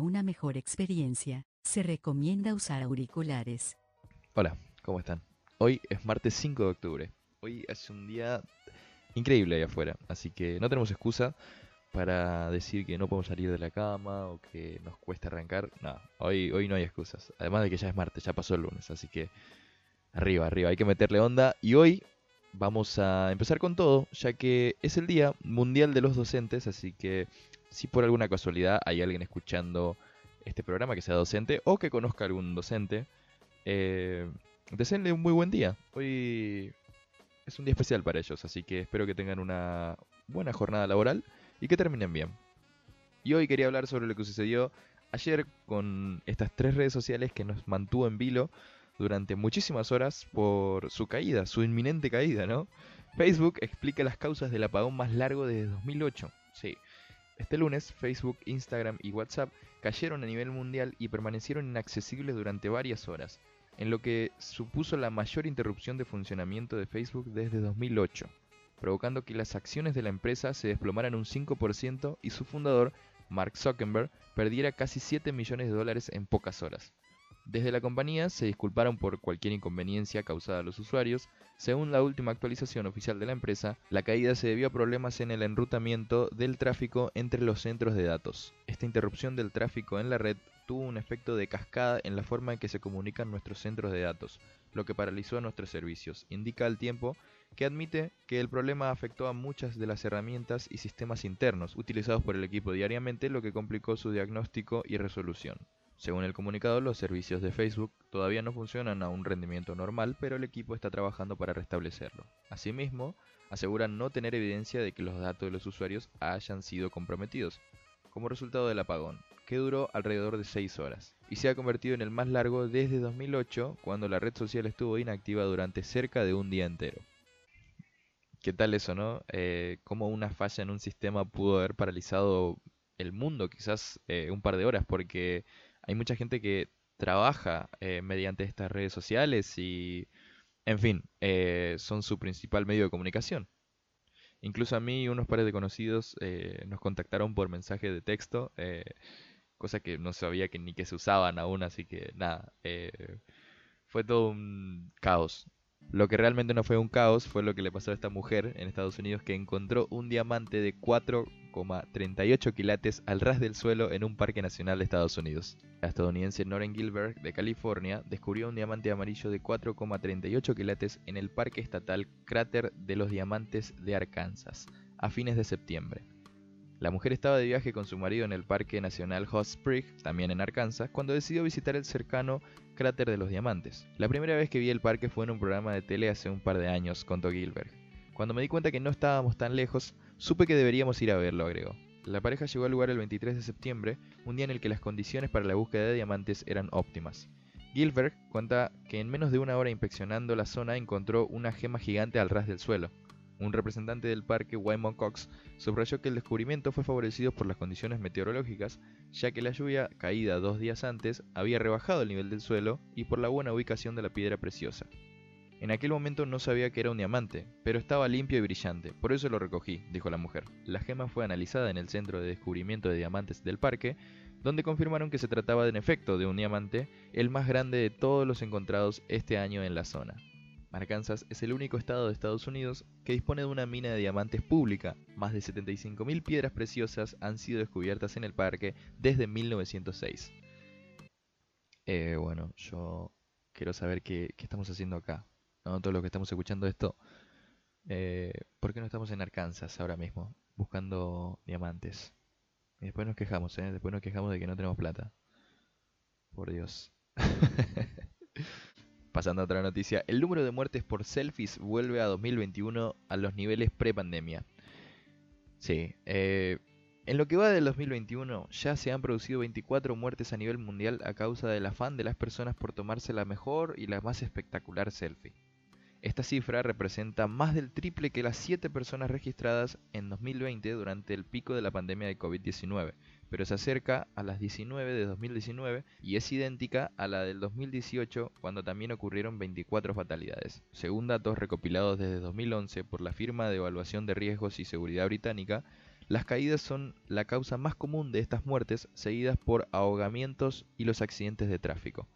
Una mejor experiencia, se recomienda usar auriculares. Hola, ¿cómo están? Hoy es martes 5 de octubre. Hoy es un día increíble ahí afuera, así que no tenemos excusa para decir que no podemos salir de la cama o que nos cuesta arrancar. No, hoy, hoy no hay excusas. Además de que ya es martes, ya pasó el lunes, así que arriba, arriba, hay que meterle onda. Y hoy vamos a empezar con todo, ya que es el Día Mundial de los Docentes, así que si por alguna casualidad hay alguien escuchando este programa que sea docente o que conozca algún docente, eh, deseenle un muy buen día. Hoy es un día especial para ellos, así que espero que tengan una buena jornada laboral y que terminen bien. Y hoy quería hablar sobre lo que sucedió ayer con estas tres redes sociales que nos mantuvo en vilo durante muchísimas horas por su caída, su inminente caída, ¿no? Facebook explica las causas del apagón más largo desde 2008. Sí. Este lunes, Facebook, Instagram y WhatsApp cayeron a nivel mundial y permanecieron inaccesibles durante varias horas, en lo que supuso la mayor interrupción de funcionamiento de Facebook desde 2008, provocando que las acciones de la empresa se desplomaran un 5% y su fundador, Mark Zuckerberg, perdiera casi 7 millones de dólares en pocas horas. Desde la compañía se disculparon por cualquier inconveniencia causada a los usuarios. Según la última actualización oficial de la empresa, la caída se debió a problemas en el enrutamiento del tráfico entre los centros de datos. Esta interrupción del tráfico en la red tuvo un efecto de cascada en la forma en que se comunican nuestros centros de datos, lo que paralizó nuestros servicios. Indica al tiempo que admite que el problema afectó a muchas de las herramientas y sistemas internos utilizados por el equipo diariamente, lo que complicó su diagnóstico y resolución. Según el comunicado, los servicios de Facebook todavía no funcionan a un rendimiento normal, pero el equipo está trabajando para restablecerlo. Asimismo, aseguran no tener evidencia de que los datos de los usuarios hayan sido comprometidos, como resultado del apagón, que duró alrededor de 6 horas, y se ha convertido en el más largo desde 2008, cuando la red social estuvo inactiva durante cerca de un día entero. ¿Qué tal eso, no? Eh, ¿Cómo una falla en un sistema pudo haber paralizado el mundo quizás eh, un par de horas? Porque hay mucha gente que trabaja eh, mediante estas redes sociales y, en fin, eh, son su principal medio de comunicación. Incluso a mí y unos pares de conocidos eh, nos contactaron por mensaje de texto, cosa que no sabía que ni que se usaban aún, así que nada, fue todo un caos. Lo que realmente no fue un caos fue lo que le pasó a esta mujer en Estados Unidos que encontró un diamante de 4,38 quilates al ras del suelo en un parque nacional de Estados Unidos. La estadounidense Noren Gilbert de California descubrió un diamante amarillo de 4,38 quilates en el parque estatal Cráter de los Diamantes de Arkansas a fines de septiembre. La mujer estaba de viaje con su marido en el Parque Nacional Hot Spring, también en Arkansas, cuando decidió visitar el cercano Cráter de los Diamantes. La primera vez que vi el parque fue en un programa de tele hace un par de años, contó Gilbert. Cuando me di cuenta que no estábamos tan lejos, supe que deberíamos ir a verlo, agregó. La pareja llegó al lugar el 23 de septiembre, un día en el que las condiciones para la búsqueda de diamantes eran óptimas. Gilbert cuenta que en menos de una hora inspeccionando la zona encontró una gema gigante al ras del suelo. Un representante del parque, Wyman Cox, subrayó que el descubrimiento fue favorecido por las condiciones meteorológicas, ya que la lluvia, caída dos días antes, había rebajado el nivel del suelo y por la buena ubicación de la piedra preciosa. En aquel momento no sabía que era un diamante, pero estaba limpio y brillante, por eso lo recogí, dijo la mujer. La gema fue analizada en el Centro de Descubrimiento de Diamantes del parque, donde confirmaron que se trataba en efecto de un diamante, el más grande de todos los encontrados este año en la zona. Arkansas es el único estado de Estados Unidos que dispone de una mina de diamantes pública. Más de 75.000 piedras preciosas han sido descubiertas en el parque desde 1906. Eh, bueno, yo quiero saber qué, estamos haciendo acá. ¿no? Todos los que estamos escuchando esto. Eh, ¿Por qué no estamos en Arkansas ahora mismo? Buscando diamantes. Y después nos quejamos, ¿eh? Después nos quejamos de que no tenemos plata. Por Dios. Pasando a otra noticia, el número de muertes por selfies vuelve a 2021 a los niveles pre-pandemia. Sí, eh, en lo que va del 2021 ya se han producido 24 muertes a nivel mundial a causa del afán de las personas por tomarse la mejor y la más espectacular selfie. Esta cifra representa más del triple que las 7 personas registradas en 2020 durante el pico de la pandemia de COVID-19, pero se acerca a las 19 de 2019 y es idéntica a la del 2018 cuando también ocurrieron 24 fatalidades. Según datos recopilados desde 2011 por la firma de evaluación de riesgos y seguridad británica, Las caídas son la causa más común de estas muertes, seguidas por ahogamientos y los accidentes de tráfico.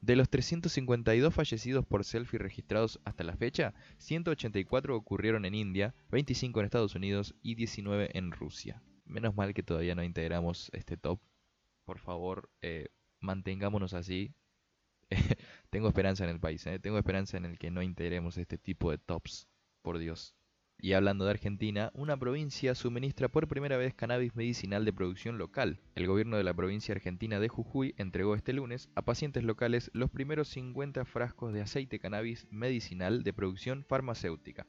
De los 352 fallecidos por selfie registrados hasta la fecha, 184 ocurrieron en India, 25 en Estados Unidos y 19 en Rusia. Menos mal que todavía no integramos este top. Por favor, eh, mantengámonos así. tengo esperanza en el país, eh. tengo esperanza en el que no integremos este tipo de tops. Por Dios. Y hablando de Argentina, una provincia suministra por primera vez cannabis medicinal de producción local. El gobierno de la provincia argentina de Jujuy entregó este lunes a pacientes locales los primeros 50 frascos de aceite cannabis medicinal de producción farmacéutica.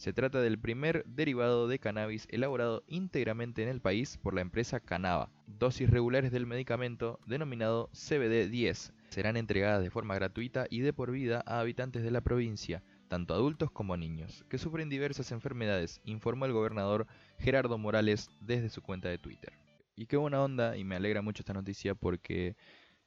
Se trata del primer derivado de cannabis elaborado íntegramente en el país por la empresa Canava. Dosis regulares del medicamento denominado CBD-10 serán entregadas de forma gratuita y de por vida a habitantes de la provincia tanto adultos como niños, que sufren diversas enfermedades, informó el gobernador Gerardo Morales desde su cuenta de Twitter. Y qué buena onda, y me alegra mucho esta noticia porque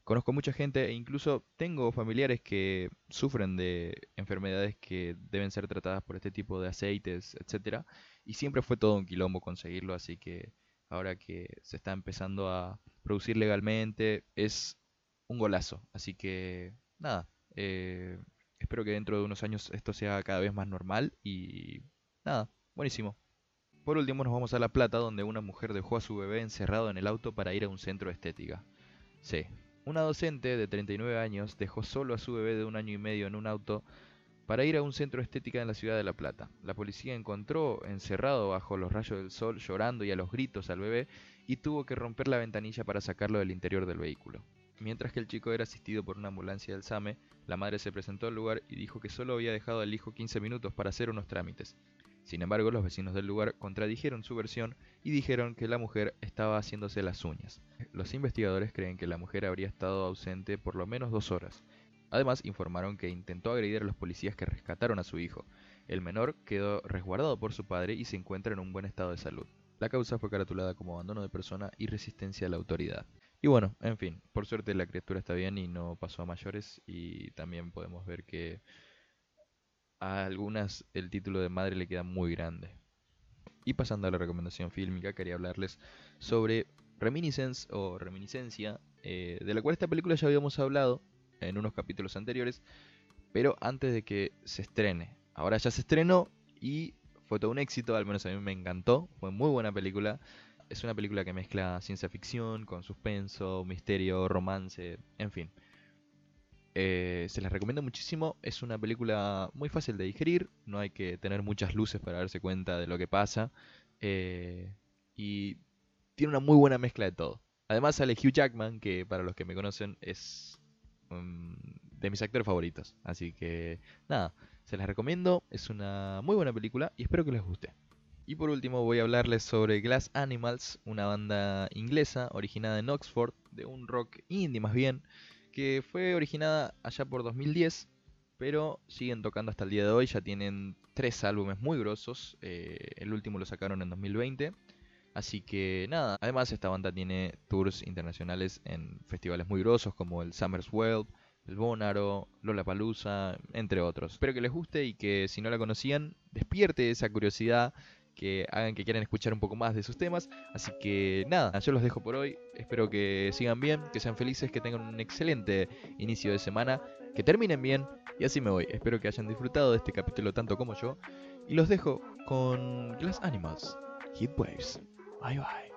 conozco mucha gente e incluso tengo familiares que sufren de enfermedades que deben ser tratadas por este tipo de aceites, etc. Y siempre fue todo un quilombo conseguirlo, así que ahora que se está empezando a producir legalmente es un golazo. Así que nada, eh, Espero que dentro de unos años esto sea cada vez más normal y nada, buenísimo. Por último nos vamos a La Plata donde una mujer dejó a su bebé encerrado en el auto para ir a un centro de estética. Sí, una docente de 39 años dejó solo a su bebé de un año y medio en un auto para ir a un centro estética en la ciudad de La Plata. La policía encontró encerrado bajo los rayos del sol, llorando y a los gritos al bebé, y tuvo que romper la ventanilla para sacarlo del interior del vehículo. Mientras que el chico era asistido por una ambulancia del SAME, la madre se presentó al lugar y dijo que solo había dejado al hijo 15 minutos para hacer unos trámites. Sin embargo, los vecinos del lugar contradijeron su versión y dijeron que la mujer estaba haciéndose las uñas. Los investigadores creen que la mujer habría estado ausente por lo menos dos horas. Además, informaron que intentó agredir a los policías que rescataron a su hijo. El menor quedó resguardado por su padre y se encuentra en un buen estado de salud. La causa fue caratulada como abandono de persona y resistencia a la autoridad. Y bueno, en fin, por suerte la criatura está bien y no pasó a mayores y también podemos ver que a algunas el título de madre le queda muy grande. Y pasando a la recomendación fílmica, quería hablarles sobre Reminiscence o Reminiscencia, eh, de la cual esta película ya habíamos hablado en unos capítulos anteriores, pero antes de que se estrene. Ahora ya se estrenó y fue todo un éxito, al menos a mí me encantó, fue muy buena película es una película que mezcla ciencia ficción con suspenso, misterio, romance, en fin. Eh, se las recomiendo muchísimo, es una película muy fácil de digerir, no hay que tener muchas luces para darse cuenta de lo que pasa. Eh, y tiene una muy buena mezcla de todo. Además sale Hugh Jackman, que para los que me conocen es um, de mis actores favoritos. Así que nada, se las recomiendo, es una muy buena película y espero que les guste. Y por último voy a hablarles sobre Glass Animals, una banda inglesa originada en Oxford, de un rock indie más bien, que fue originada allá por 2010, pero siguen tocando hasta el día de hoy, ya tienen tres álbumes muy grosos, eh, el último lo sacaron en 2020. Así que nada, además esta banda tiene tours internacionales en festivales muy grosos como el Summer's World, el Bónaro, Lollapalooza, entre otros. Espero que les guste y que si no la conocían, despierte esa curiosidad que hagan que quieran escuchar un poco más de sus temas. Así que nada, yo los dejo por hoy. Espero que sigan bien, que sean felices, que tengan un excelente inicio de semana, que terminen bien y así me voy. Espero que hayan disfrutado de este capítulo tanto como yo. Y los dejo con Glass Animals, Heatwaves. Bye bye.